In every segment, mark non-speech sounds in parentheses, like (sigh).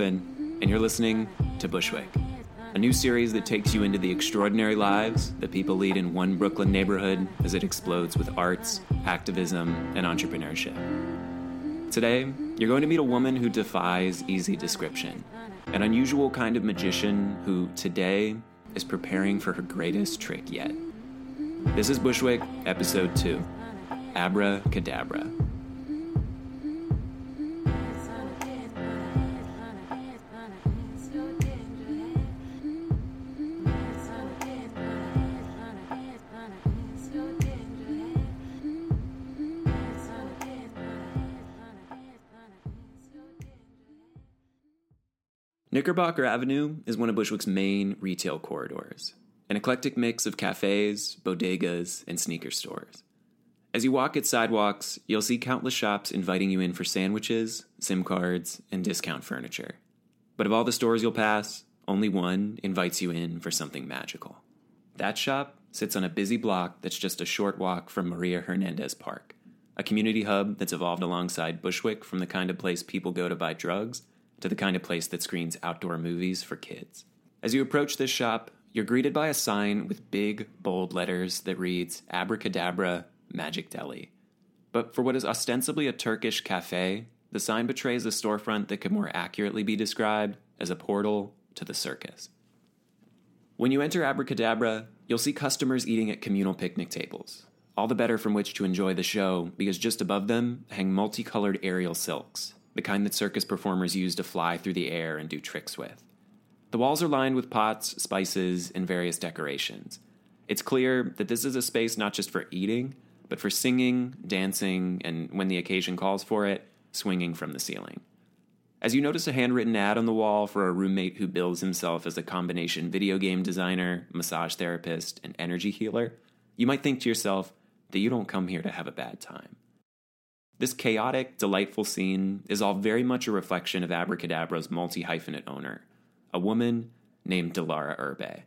And you're listening to Bushwick, a new series that takes you into the extraordinary lives that people lead in one Brooklyn neighborhood as it explodes with arts, activism, and entrepreneurship. Today, you're going to meet a woman who defies easy description, an unusual kind of magician who, today, is preparing for her greatest trick yet. This is Bushwick, Episode 2 Abracadabra. Knickerbocker Avenue is one of Bushwick's main retail corridors, an eclectic mix of cafes, bodegas, and sneaker stores. As you walk its sidewalks, you'll see countless shops inviting you in for sandwiches, SIM cards, and discount furniture. But of all the stores you'll pass, only one invites you in for something magical. That shop sits on a busy block that's just a short walk from Maria Hernandez Park, a community hub that's evolved alongside Bushwick from the kind of place people go to buy drugs to the kind of place that screens outdoor movies for kids. As you approach this shop, you're greeted by a sign with big, bold letters that reads Abracadabra Magic Deli. But for what is ostensibly a Turkish cafe, the sign betrays a storefront that could more accurately be described as a portal to the circus. When you enter Abracadabra, you'll see customers eating at communal picnic tables, all the better from which to enjoy the show because just above them hang multicolored aerial silks, the kind that circus performers use to fly through the air and do tricks with. The walls are lined with pots, spices, and various decorations. It's clear that this is a space not just for eating, but for singing, dancing, and when the occasion calls for it, swinging from the ceiling. As you notice a handwritten ad on the wall for a roommate who bills himself as a combination video game designer, massage therapist, and energy healer, you might think to yourself that you don't come here to have a bad time. This chaotic, delightful scene is all very much a reflection of Abracadabra's multi hyphenate owner, a woman named Dilara Erbay.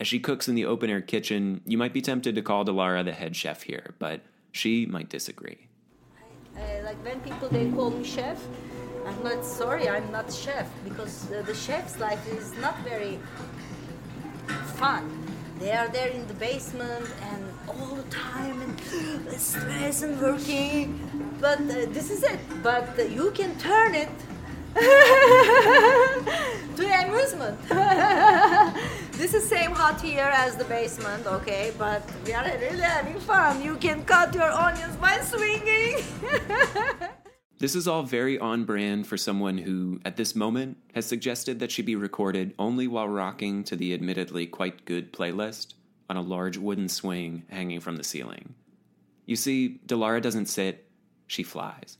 As she cooks in the open air kitchen, you might be tempted to call Dilara the head chef here, but she might disagree. Uh, like when people they call me chef, I'm not sorry, I'm not chef because uh, the chef's life is not very fun. They are there in the basement and all the time and stress and working. But uh, this is it. But uh, you can turn it (laughs) to amusement. (laughs) this is same hot here as the basement, okay? But we are really having fun. You can cut your onions by swinging. (laughs) This is all very on brand for someone who, at this moment, has suggested that she be recorded only while rocking to the admittedly quite good playlist on a large wooden swing hanging from the ceiling. You see, Dilara doesn't sit, she flies.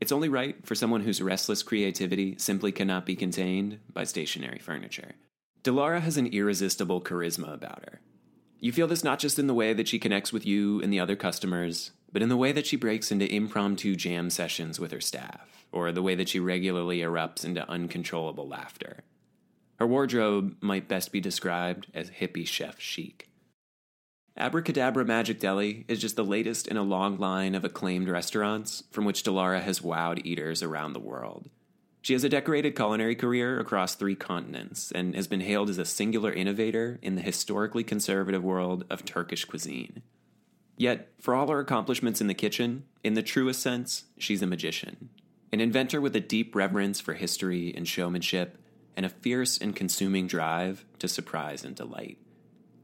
It's only right for someone whose restless creativity simply cannot be contained by stationary furniture. Dilara has an irresistible charisma about her. You feel this not just in the way that she connects with you and the other customers, but in the way that she breaks into impromptu jam sessions with her staff, or the way that she regularly erupts into uncontrollable laughter. Her wardrobe might best be described as hippie chef chic. Abracadabra Magic Deli is just the latest in a long line of acclaimed restaurants from which Dilara has wowed eaters around the world. She has a decorated culinary career across three continents and has been hailed as a singular innovator in the historically conservative world of Turkish cuisine. Yet, for all her accomplishments in the kitchen, in the truest sense, she's a magician. An inventor with a deep reverence for history and showmanship, and a fierce and consuming drive to surprise and delight.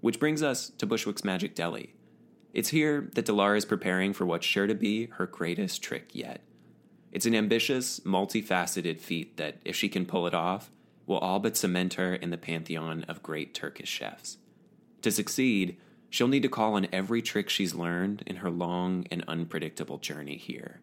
Which brings us to Bushwick's Magic Deli. It's here that Dilara is preparing for what's sure to be her greatest trick yet. It's an ambitious, multifaceted feat that, if she can pull it off, will all but cement her in the pantheon of great Turkish chefs. To succeed, she'll need to call on every trick she's learned in her long and unpredictable journey here.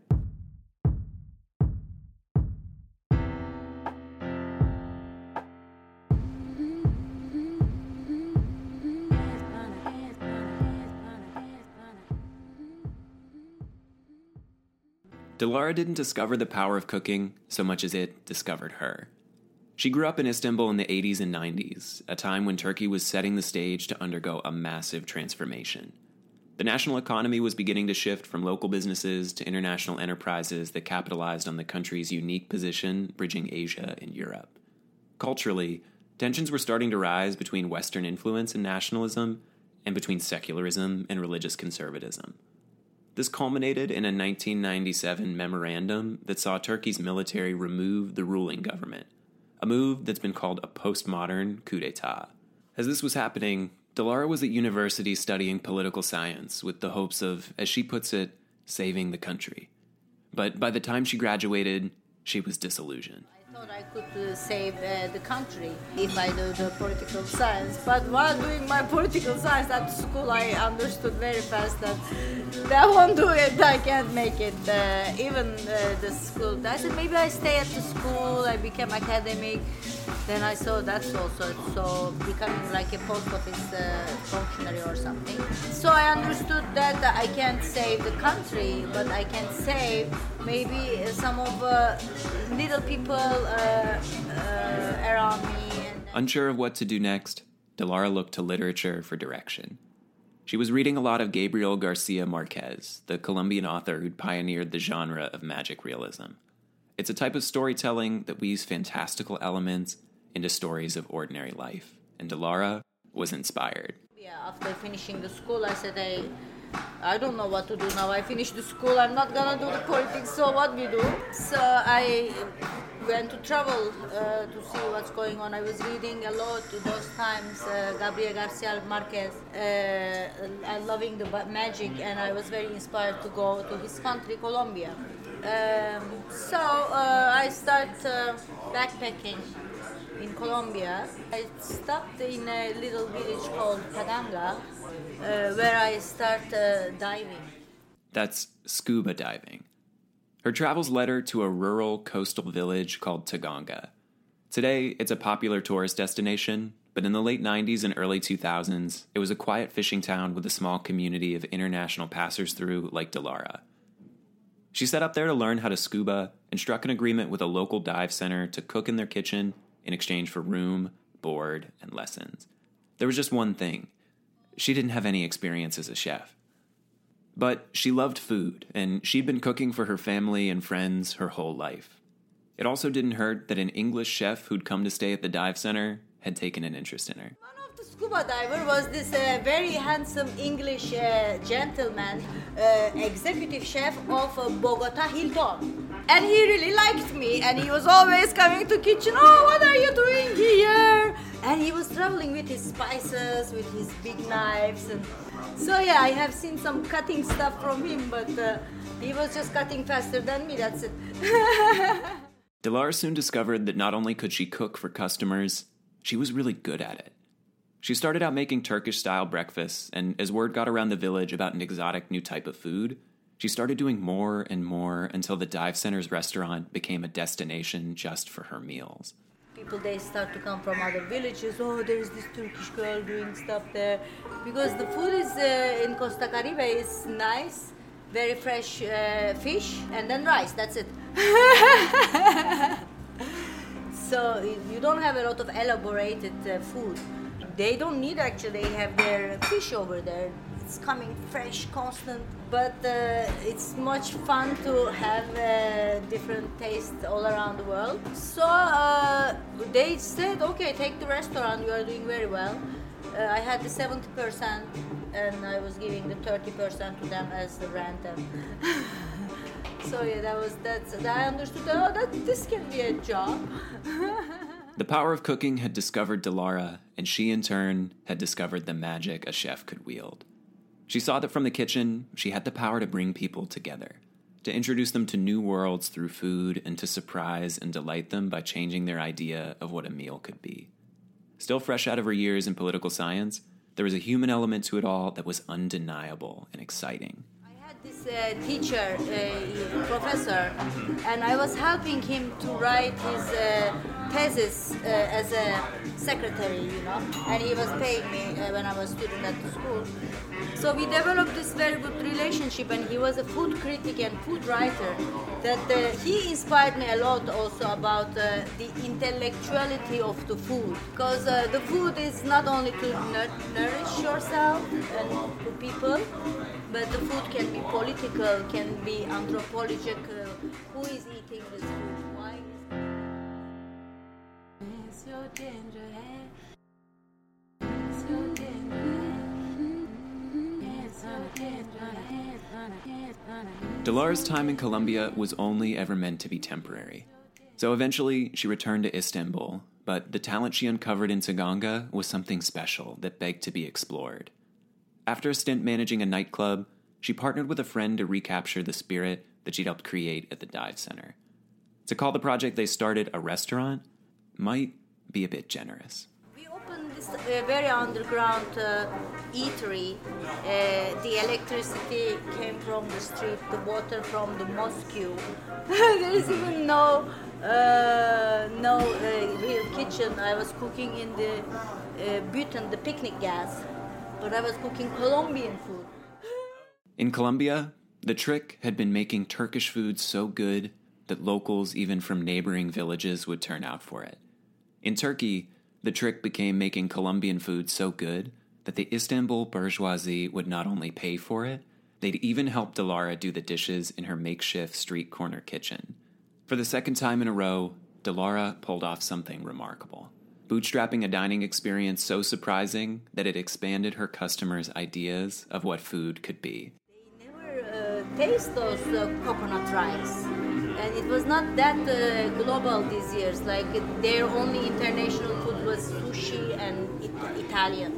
Dilara didn't discover the power of cooking so much as it discovered her. She grew up in Istanbul in the 80s and 90s, a time when Turkey was setting the stage to undergo a massive transformation. The national economy was beginning to shift from local businesses to international enterprises that capitalized on the country's unique position bridging Asia and Europe. Culturally, tensions were starting to rise between Western influence and nationalism and between secularism and religious conservatism. This culminated in a 1997 memorandum that saw Turkey's military remove the ruling government, a move that's been called a postmodern coup d'etat. As this was happening, Dilara was at university studying political science with the hopes of, as she puts it, saving the country. But by the time she graduated, she was disillusioned. I thought I could uh, save uh, the country if I do the political science. But while doing my political science at school, I understood very fast that that won't do it. I can't make it. Uh, even the school. I said maybe I stay at the school. I became academic. Then I saw that's also so becoming like a post office uh, functionary or something. So I understood that I can't save the country, but I can save maybe some of uh, little people uh, uh, around me. Unsure of what to do next, Dilara looked to literature for direction. She was reading a lot of Gabriel Garcia Marquez, the Colombian author who'd pioneered the genre of magic realism. It's a type of storytelling that weaves fantastical elements into stories of ordinary life, and Dilara was inspired. Yeah, after finishing the school, I said I, I don't know what to do now. I finished the school. I'm not gonna do the politics. So what we do? So I went to travel uh, to see what's going on. I was reading a lot those times. Uh, Gabriel Garcia Marquez. Uh, loving the magic, and I was very inspired to go to his country, Colombia. Um, so uh, I start uh, backpacking in Colombia. I stopped in a little village called Padanga, uh, where I start uh, diving. That's scuba diving. Her travels led her to a rural coastal village called Taganga. Today, it's a popular tourist destination, but in the late 90s and early 2000s, it was a quiet fishing town with a small community of international passers through like Dilara. She set up there to learn how to scuba and struck an agreement with a local dive center to cook in their kitchen in exchange for room, board, and lessons. There was just one thing she didn't have any experience as a chef. But she loved food, and she'd been cooking for her family and friends her whole life. It also didn't hurt that an English chef who'd come to stay at the dive center had taken an interest in her. Scuba diver was this uh, very handsome English uh, gentleman, uh, executive chef of uh, Bogota Hilton. And he really liked me, and he was always coming to kitchen. Oh, what are you doing here? And he was traveling with his spices, with his big knives, and so yeah, I have seen some cutting stuff from him, but uh, he was just cutting faster than me. That's it. (laughs) Dilara soon discovered that not only could she cook for customers, she was really good at it. She started out making Turkish style breakfasts, and as word got around the village about an exotic new type of food, she started doing more and more until the dive center's restaurant became a destination just for her meals. People they start to come from other villages. Oh, there's this Turkish girl doing stuff there, because the food is uh, in Costa Caribe is nice, very fresh uh, fish, and then rice. That's it. (laughs) so you don't have a lot of elaborated uh, food. They don't need actually. Have their fish over there. It's coming fresh, constant, but uh, it's much fun to have uh, different tastes all around the world. So uh, they said, okay, take the restaurant. You are doing very well. Uh, I had the 70% and I was giving the 30% to them as the rent. (laughs) So yeah, that was that's. I understood. Oh, that this can be a job. (laughs) The power of cooking had discovered Dilara, and she in turn had discovered the magic a chef could wield. She saw that from the kitchen, she had the power to bring people together, to introduce them to new worlds through food, and to surprise and delight them by changing their idea of what a meal could be. Still fresh out of her years in political science, there was a human element to it all that was undeniable and exciting. This uh, teacher, uh, professor, and I was helping him to write his uh, thesis uh, as a secretary, you know, and he was paying me uh, when I was student at the school. So we developed this very good relationship, and he was a food critic and food writer. That uh, he inspired me a lot also about the intellectuality of the food, because the food is not only to nourish yourself and to people, but the food can be political, can be anthropological. Uh, who is eating this food? Why? It's your ginger hair. It's your ginger hair. It's a ginger. It's a hair. It's on a Dilara's time in Colombia was only ever meant to be temporary. So eventually, she returned to Istanbul, but the talent she uncovered in Taganga was something special that begged to be explored. After a stint managing a nightclub, she partnered with a friend to recapture the spirit that she'd helped create at the dive center. To call the project they started a restaurant might be a bit generous. We opened this uh, very underground uh, eatery. Uh, the electricity came from the street, the water from the mosque. (laughs) there is even no uh, no uh, real kitchen. I was cooking in the uh, butane, the picnic gas, but I was cooking Colombian food. In Colombia, the trick had been making Turkish food so good that locals, even from neighboring villages, would turn out for it. In Turkey, the trick became making Colombian food so good that the Istanbul bourgeoisie would not only pay for it, they'd even help Dilara do the dishes in her makeshift street corner kitchen. For the second time in a row, Dilara pulled off something remarkable, bootstrapping a dining experience so surprising that it expanded her customers' ideas of what food could be. They never uh, taste those uh, coconut rice. And it was not that uh, global these years. Like it, their only international food was sushi and it- Italian.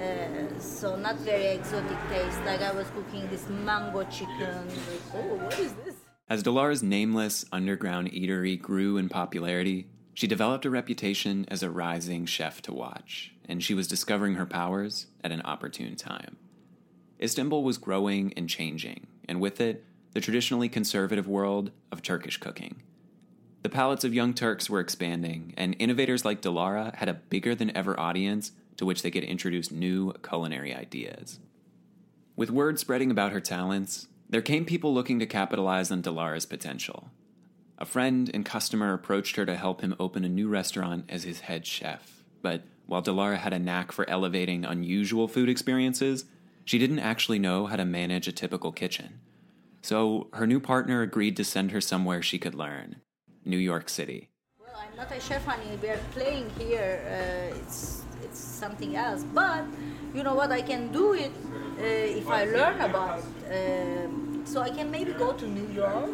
Uh, so not very exotic taste. Like I was cooking this mango chicken. Like, oh, what is this? As Dilara's nameless underground eatery grew in popularity, she developed a reputation as a rising chef to watch, and she was discovering her powers at an opportune time. Istanbul was growing and changing, and with it, the traditionally conservative world of Turkish cooking. The palates of young Turks were expanding, and innovators like Dilara had a bigger than ever audience to which they could introduce new culinary ideas. With word spreading about her talents, there came people looking to capitalize on Dilara's potential. A friend and customer approached her to help him open a new restaurant as his head chef. But while Dilara had a knack for elevating unusual food experiences, she didn't actually know how to manage a typical kitchen. So her new partner agreed to send her somewhere she could learn New York City. Well, I'm not a chef, honey. We are playing here. Uh, it's it's something else. But you know what? I can do it uh, if I learn about. Uh, so I can maybe go to New York,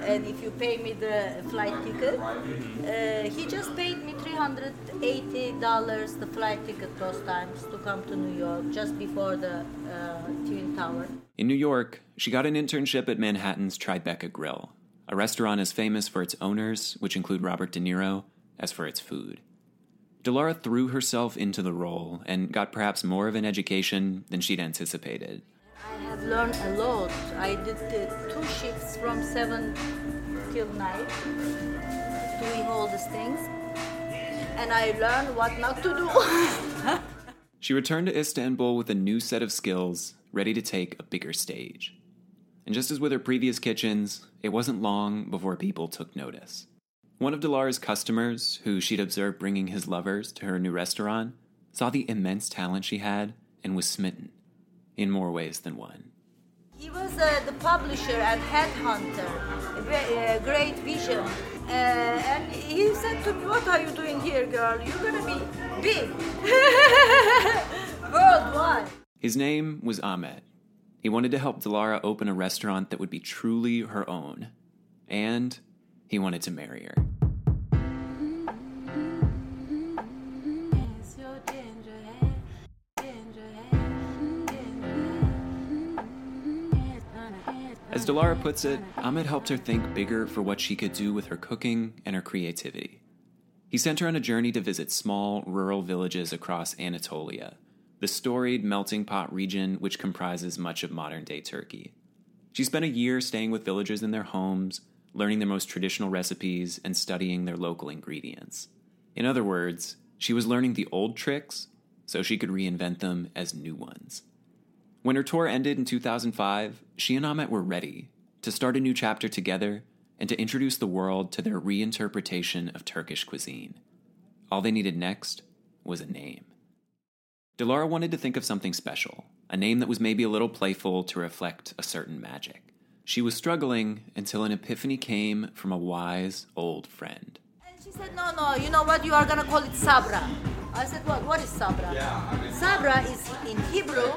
and if you pay me the flight ticket, uh, he just paid me three hundred eighty dollars the flight ticket those times to come to New York just before the uh, Twin Tower. In New York, she got an internship at Manhattan's Tribeca Grill, a restaurant as famous for its owners, which include Robert De Niro, as for its food. Dilara threw herself into the role and got perhaps more of an education than she'd anticipated. Have learned a lot. I did two shifts from seven till night, doing all these things, and I learned what not to do. (laughs) She returned to Istanbul with a new set of skills, ready to take a bigger stage. And just as with her previous kitchens, it wasn't long before people took notice. One of Dilara's customers, who she'd observed bringing his lovers to her new restaurant, saw the immense talent she had and was smitten, in more ways than one. He was uh, the publisher and headhunter, a great vision. Uh, and he said to me, What are you doing here, girl? You're gonna be big. (laughs) Worldwide. His name was Ahmet. He wanted to help Dilara open a restaurant that would be truly her own. And he wanted to marry her. As gonna- puts it, Ahmet helped her think bigger for what she could do with her cooking and her creativity. He sent her on a journey to visit small, rural villages across Anatolia, the storied melting pot region which comprises much of modern day Turkey. She spent a year staying with villagers in their homes, learning their most traditional recipes, and studying their local ingredients. In other words, she was learning the old tricks so she could reinvent them as new ones. When her tour ended in 2005, she and Ahmet were ready to start a new chapter together and to introduce the world to their reinterpretation of Turkish cuisine. All they needed next was a name. Dilara wanted to think of something special, a name that was maybe a little playful to reflect a certain magic. She was struggling until an epiphany came from a wise old friend. And she said, No, no, you know what? You are gonna call it Sabra. I said, What? What is Sabra? Sabra is in Hebrew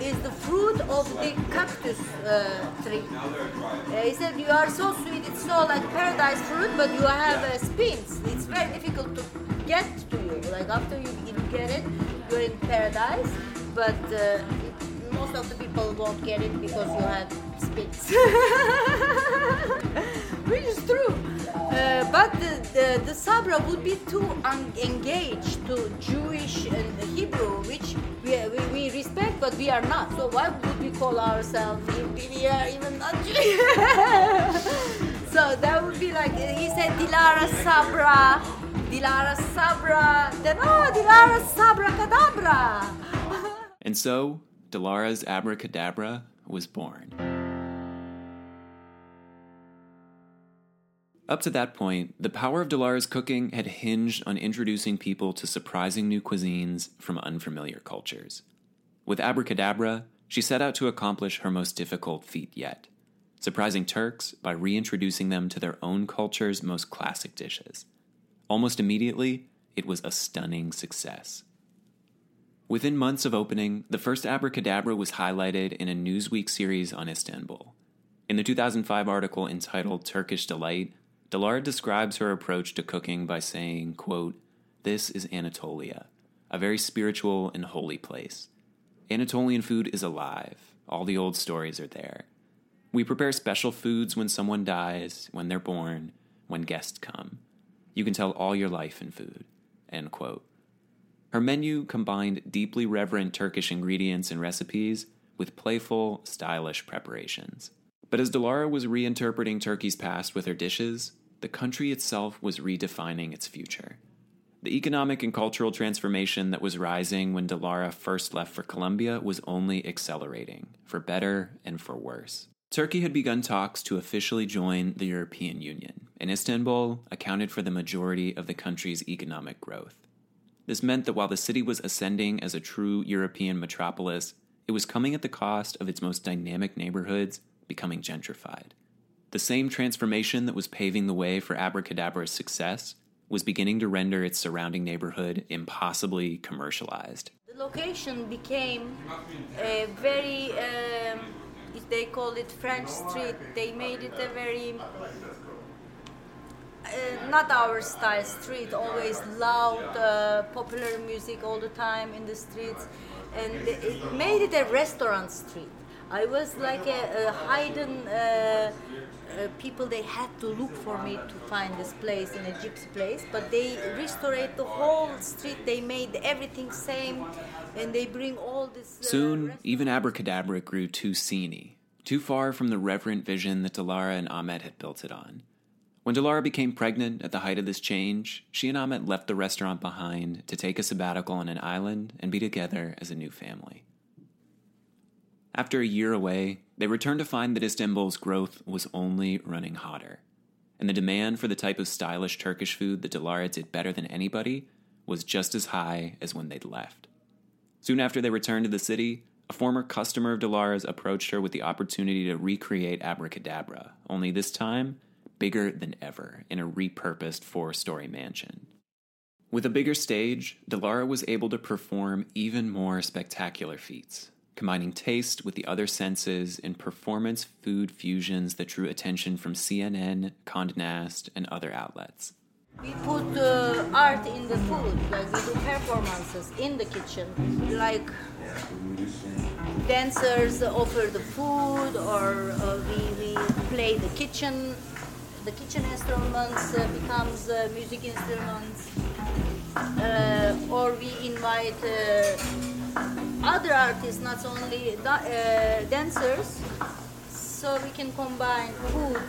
is the fruit of the cactus uh, tree. Uh, he said, You are so sweet, it's so like paradise fruit, but you have uh, spins. It's very difficult to get to you. Like after you, you get it, you're in paradise, but uh, most of the people won't get it because you have spins. (laughs) Which is true. Uh, but the, the, the Sabra would be too un- engaged to Jewish and Hebrew, which we, we, we respect, but we are not. So why would we call ourselves if we are even not Jewish? (laughs) so that would be like, he said Dilara Sabra, Dilara Sabra, then oh, Dilara Sabra Kadabra. (laughs) And so, Dilara's abracadabra was born. Up to that point, the power of Dilara's cooking had hinged on introducing people to surprising new cuisines from unfamiliar cultures. With Abracadabra, she set out to accomplish her most difficult feat yet surprising Turks by reintroducing them to their own culture's most classic dishes. Almost immediately, it was a stunning success. Within months of opening, the first Abracadabra was highlighted in a Newsweek series on Istanbul. In the 2005 article entitled Turkish Delight, Dilara describes her approach to cooking by saying, quote, This is Anatolia, a very spiritual and holy place. Anatolian food is alive. All the old stories are there. We prepare special foods when someone dies, when they're born, when guests come. You can tell all your life in food. End quote. Her menu combined deeply reverent Turkish ingredients and recipes with playful, stylish preparations. But as Dilara was reinterpreting Turkey's past with her dishes, the country itself was redefining its future. The economic and cultural transformation that was rising when Dilara first left for Colombia was only accelerating, for better and for worse. Turkey had begun talks to officially join the European Union, and Istanbul accounted for the majority of the country's economic growth. This meant that while the city was ascending as a true European metropolis, it was coming at the cost of its most dynamic neighborhoods becoming gentrified. The same transformation that was paving the way for Abracadabra's success was beginning to render its surrounding neighborhood impossibly commercialized. The location became a very, um, they call it French street, they made it a very uh, not our style street, always loud, uh, popular music all the time in the streets, and it made it a restaurant street. I was like a, a hidden uh, uh, people. They had to look for me to find this place in a gypsy place, but they restored the whole street. They made everything same. and they bring all this. Uh, Soon, even. Abracadabra grew too sceney, too far from the reverent vision that Dilara and Ahmet had built it on. When Dilara became pregnant at the height of this change, she and Ahmet left the restaurant behind to take a sabbatical on an island and be together as a new family. After a year away, they returned to find that Istanbul's growth was only running hotter, and the demand for the type of stylish Turkish food that Dilara did better than anybody was just as high as when they'd left. Soon after they returned to the city, a former customer of Dilara's approached her with the opportunity to recreate Abracadabra, only this time bigger than ever in a repurposed four story mansion. With a bigger stage, Dilara was able to perform even more spectacular feats, combining taste with the other senses in performance food fusions that drew attention from CNN, Condé Nast, and other outlets. We put uh, art in the food, like we do performances in the kitchen, like dancers offer the food, or uh, we, we play the kitchen. The kitchen instruments uh, becomes uh, music instruments, uh, or we invite uh, other artists, not only da- uh, dancers, so we can combine food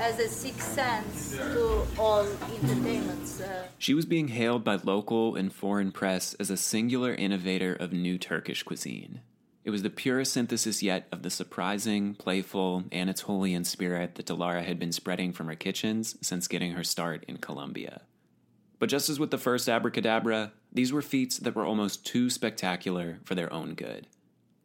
as a sixth sense to all entertainments. Uh, She was being hailed by local and foreign press as a singular innovator of new Turkish cuisine. It was the purest synthesis yet of the surprising, playful, Anatolian spirit that Dilara had been spreading from her kitchens since getting her start in Colombia. But just as with the first abracadabra, these were feats that were almost too spectacular for their own good.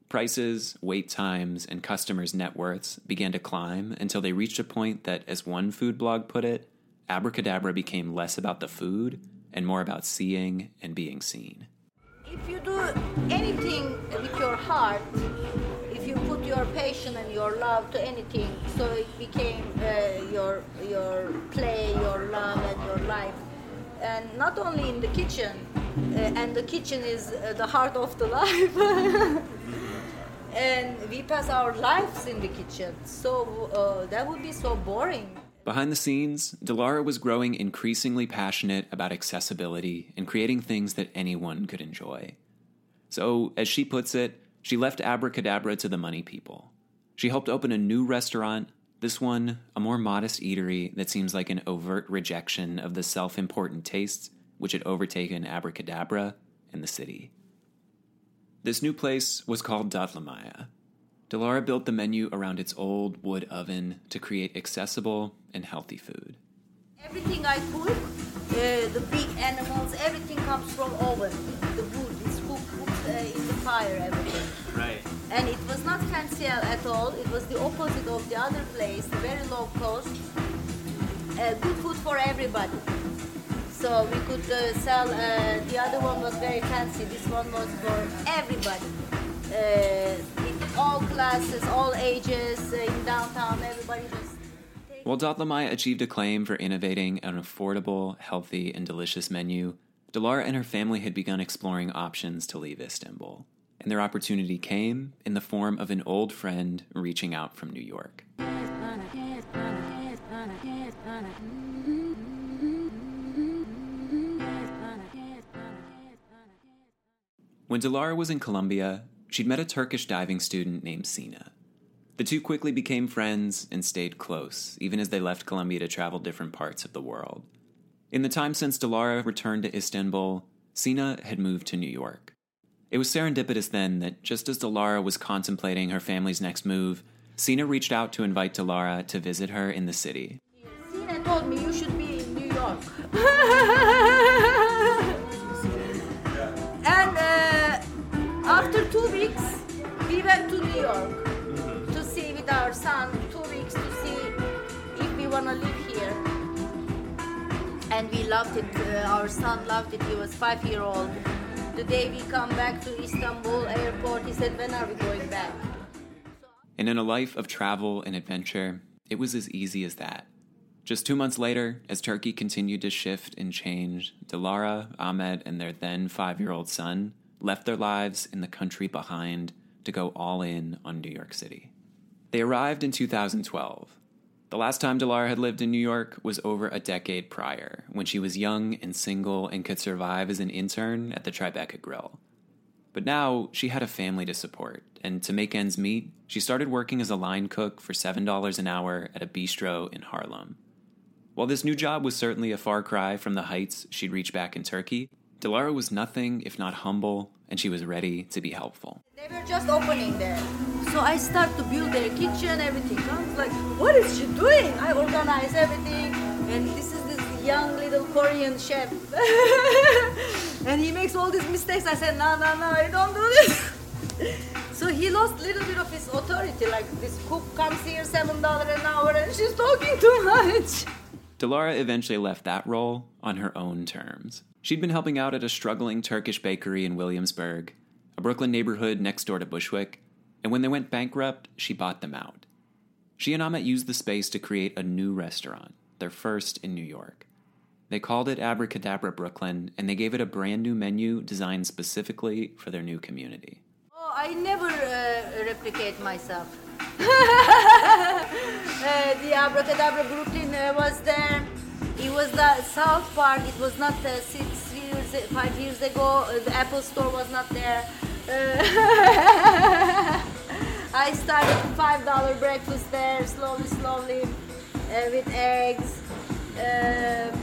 Prices, wait times, and customers' net worths began to climb until they reached a point that, as one food blog put it, abracadabra became less about the food and more about seeing and being seen. If you do anything with your heart, if you put your passion and your love to anything, so it became uh, your your play, your love, and your life, and not only in the kitchen, uh, and the kitchen is uh, the heart of the (laughs) life. and we pass our lives in the kitchen, so uh, that would be so boring. Behind the scenes, Dilara was growing increasingly passionate about accessibility and creating things that anyone could enjoy. So, as she puts it, she left Abracadabra to the money people. She helped open a new restaurant, this one, a more modest eatery that seems like an overt rejection of the self important tastes which had overtaken Abracadabra and the city. This new place was called Datlamaya. Dilara built the menu around its old wood oven to create accessible and healthy food. Everything I cook, uh, the big animals, everything comes from oven. The wood is cooked, cooked uh, in the fire, everything. Right. And it was not fancy at all. It was the opposite of the other place, very low cost. Uh, good food for everybody. So we could uh, sell. Uh, the other one was very fancy. This one was for everybody. Uh, in all classes, all ages, uh, in downtown, everybody just. While Datlamaya achieved acclaim for innovating an affordable, healthy, and delicious menu, Dilara and her family had begun exploring options to leave Istanbul. And their opportunity came in the form of an old friend reaching out from New York. When Dilara was in Colombia, she'd met a Turkish diving student named Sina. The two quickly became friends and stayed close, even as they left Colombia to travel different parts of the world. In the time since Dilara returned to Istanbul, Sina had moved to New York. It was serendipitous then that just as Dilara was contemplating her family's next move, Sina reached out to invite Dilara to visit her in the city. Sina told me you should be in New York. (laughs) after two weeks, we went to New York to see with our son. Two weeks to see if we wanna live here. And we loved it. Uh, our son loved it. He was five year old. The day we come back to Istanbul airport, he said, "When are we going back?" And in a life of travel and adventure, it was as easy as that. Just two months later, as Turkey continued to shift and change, Dilara, Ahmet, and their then five year old son left their lives in the country behind to go all in on New York City. They arrived in 2012. The last time Dilara had lived in New York was over a decade prior, when she was young and single and could survive as an intern at the Tribeca Grill. But now she had a family to support, and to make ends meet, she started working as a line cook for $7 an hour at a bistro in Harlem. While this new job was certainly a far cry from the heights she'd reached back in Turkey, Dilara was nothing if not humble, and she was ready to be helpful. They were just opening there. So I start to build their kitchen, everything. I was like, what is she doing? I organize everything. And this is this young little Korean chef. (laughs) and he makes all these mistakes. I said, no, no, no, I don't do this. (laughs) so he lost a little bit of his authority. Like this cook comes here $7 an hour and she's talking too much. Dilara eventually left that role on her own terms. She'd been helping out at a struggling Turkish bakery in Williamsburg, a Brooklyn neighborhood next door to Bushwick, and when they went bankrupt, she bought them out. She and Ahmet used the space to create a new restaurant, their first in New York. They called it Abracadabra Brooklyn, and they gave it a brand new menu designed specifically for their new community. Oh, I never uh, replicate myself. (laughs) uh, the Abracadabra Brooklyn uh, was there. It was the South Park. It was not six years, five years ago. Uh, the Apple Store was not there. Uh, (laughs) I started five dollar breakfast there, slowly, slowly, uh, with eggs. Uh,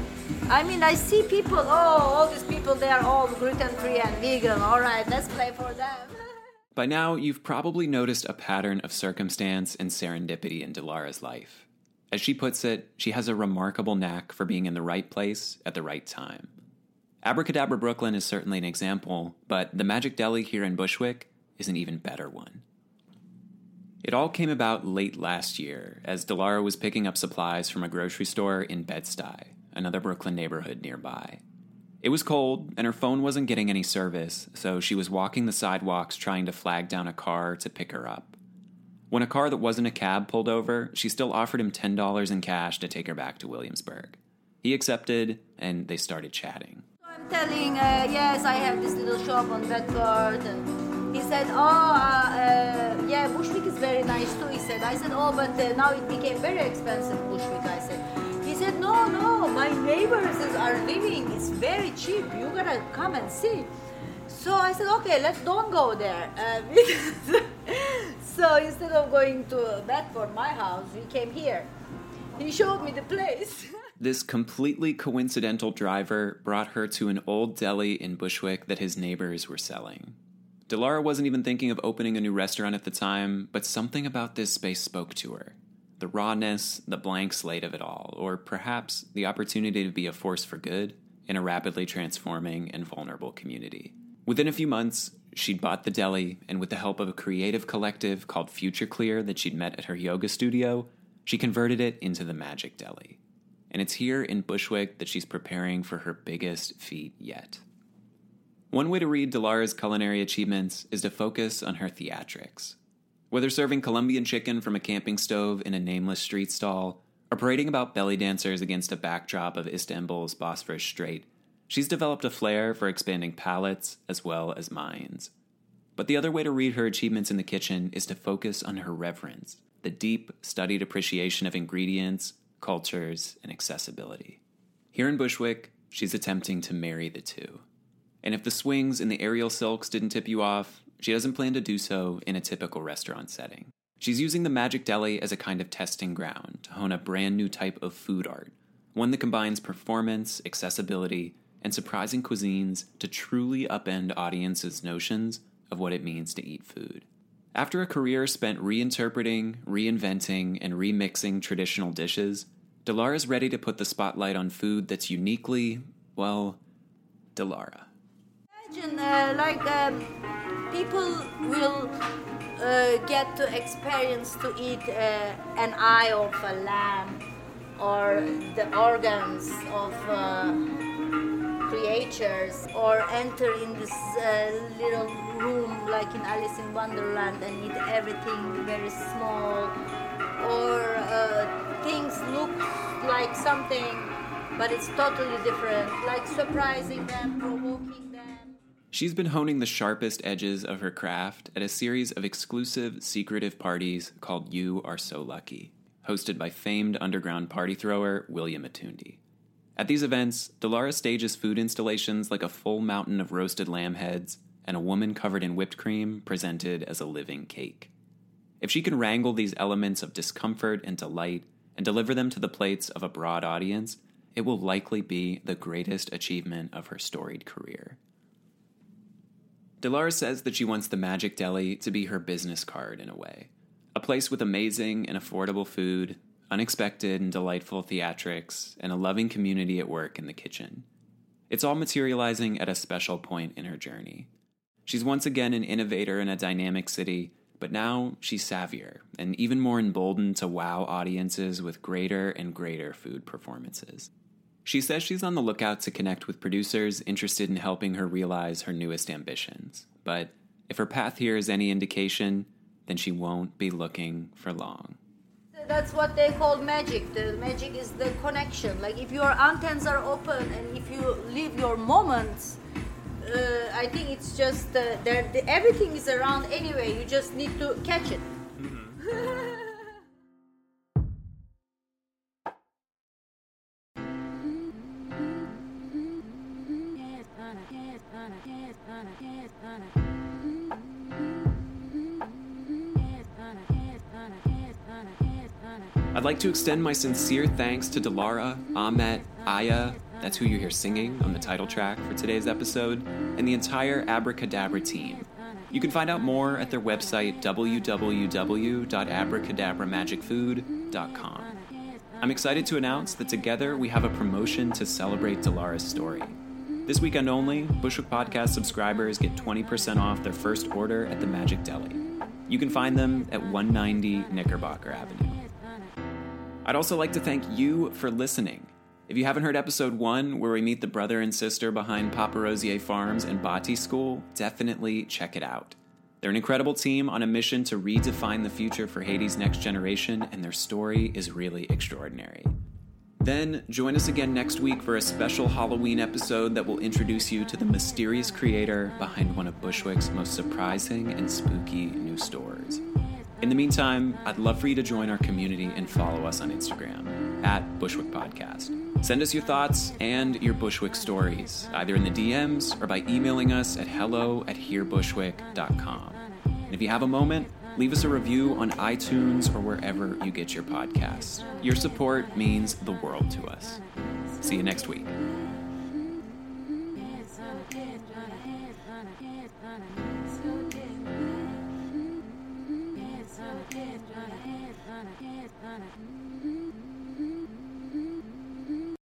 I mean, I see people. Oh, all these people, they are all gluten free and vegan. All right, let's play for them. (laughs) By now, you've probably noticed a pattern of circumstance and serendipity in Dilara's life. As she puts it, she has a remarkable knack for being in the right place at the right time. Abracadabra Brooklyn is certainly an example, but the Magic Deli here in Bushwick is an even better one. It all came about late last year as Dilara was picking up supplies from a grocery store in Bed-Stuy, another Brooklyn neighborhood nearby. It was cold, and her phone wasn't getting any service, so she was walking the sidewalks trying to flag down a car to pick her up. When a car that wasn't a cab pulled over, she still offered him $10 in cash to take her back to Williamsburg. He accepted, and they started chatting. Telling, uh, yes, I have this little shop on Bedford. He said, oh, uh, uh, yeah, Bushwick is very nice too, he said. I said, oh, but uh, now it became very expensive, Bushwick, I said. He said, no, no, my neighbors are living, it's very cheap, you gotta come and see. So I said, okay, let's don't go there. Uh, (laughs) so instead of going to Bedford, my house, we came here. He showed me the place. (laughs) This completely coincidental driver brought her to an old deli in Bushwick that his neighbors were selling. Dilara wasn't even thinking of opening a new restaurant at the time, but something about this space spoke to her. The rawness, the blank slate of it all, or perhaps the opportunity to be a force for good in a rapidly transforming and vulnerable community. Within a few months, she'd bought the deli, and with the help of a creative collective called Future Clear that she'd met at her yoga studio, she converted it into the Magic Deli and it's here in Bushwick that she's preparing for her biggest feat yet. One way to read Dilara's culinary achievements is to focus on her theatrics. Whether serving Colombian chicken from a camping stove in a nameless street stall, or parading about belly dancers against a backdrop of Istanbul's Bosphorus Strait, she's developed a flair for expanding palates as well as minds. But the other way to read her achievements in the kitchen is to focus on her reverence, the deep, studied appreciation of ingredients, cultures, and accessibility. Here in Bushwick, she's attempting to marry the two. And if the swings and the aerial silks didn't tip you off, she doesn't plan to do so in a typical restaurant setting. She's using the Magic Deli as a kind of testing ground to hone a brand new type of food art, one that combines performance, accessibility, and surprising cuisines to truly upend audiences' notions of what it means to eat food. After a career spent reinterpreting, reinventing, and remixing traditional dishes, Dilara is ready to put the spotlight on food that's uniquely, well, Dilara. Imagine, uh, like, um, people will uh, get to experience to eat uh, an eye of a lamb or the organs of uh, creatures or enter in this uh, little room like in Alice in Wonderland and eat everything very small or uh, things look like something but it's totally different like surprising them provoking them She's been honing the sharpest edges of her craft at a series of exclusive, secretive parties called You Are So Lucky, hosted by famed underground party thrower William Atundi. At these events, Dilara stages food installations like a full mountain of roasted lamb heads and a woman covered in whipped cream presented as a living cake. If she can wrangle these elements of discomfort and delight and deliver them to the plates of a broad audience, it will likely be the greatest achievement of her storied career. Dilara says that she wants the Magic Deli to be her business card in a way. A place with amazing and affordable food, unexpected and delightful theatrics, and a loving community at work in the kitchen. It's all materializing at a special point in her journey. She's once again an innovator in a dynamic city, but now she's savvier and even more emboldened to wow audiences with greater and greater food performances. She says she's on the lookout to connect with producers interested in helping her realize her newest ambitions. But if her path here is any indication, then she won't be looking for long. That's what they call magic. The magic is the connection. Like if your antennas are open and if you live your moments, uh, I think it's just uh. The, everything is around anyway. You just need to catch it. Like to extend my sincere thanks to Dilara, Ahmet, Aya, that's who you hear singing on the title track for today's episode, and the entire Abracadabra team. You can find out more at their website, www.abracadabramagicfood.com. I'm excited to announce that together we have a promotion to celebrate Dilara's story. This weekend only, Bushwick Podcast subscribers get 20% off their first order at the Magic Deli. You can find them at 190 Knickerbocker Avenue. I'd also like to thank you for listening. If you haven't heard episode one, where we meet the brother and sister behind Papa Rosier Farms and Bati School, definitely check it out. They're an incredible team on a mission to redefine the future for Haiti's next generation, and their story is really extraordinary. Then, join us again next week for a special Halloween episode that will introduce you to the mysterious creator behind one of Bushwick's most surprising and spooky new stores. In the meantime, I'd love for you to join our community and follow us on Instagram at Bushwick Podcast. Send us your thoughts and your Bushwick stories, either in the DMs or by emailing us at hello at hearbushwick.com. And if you have a moment, leave us a review on iTunes or wherever you get your podcasts. Your support means the world to us. See you next week.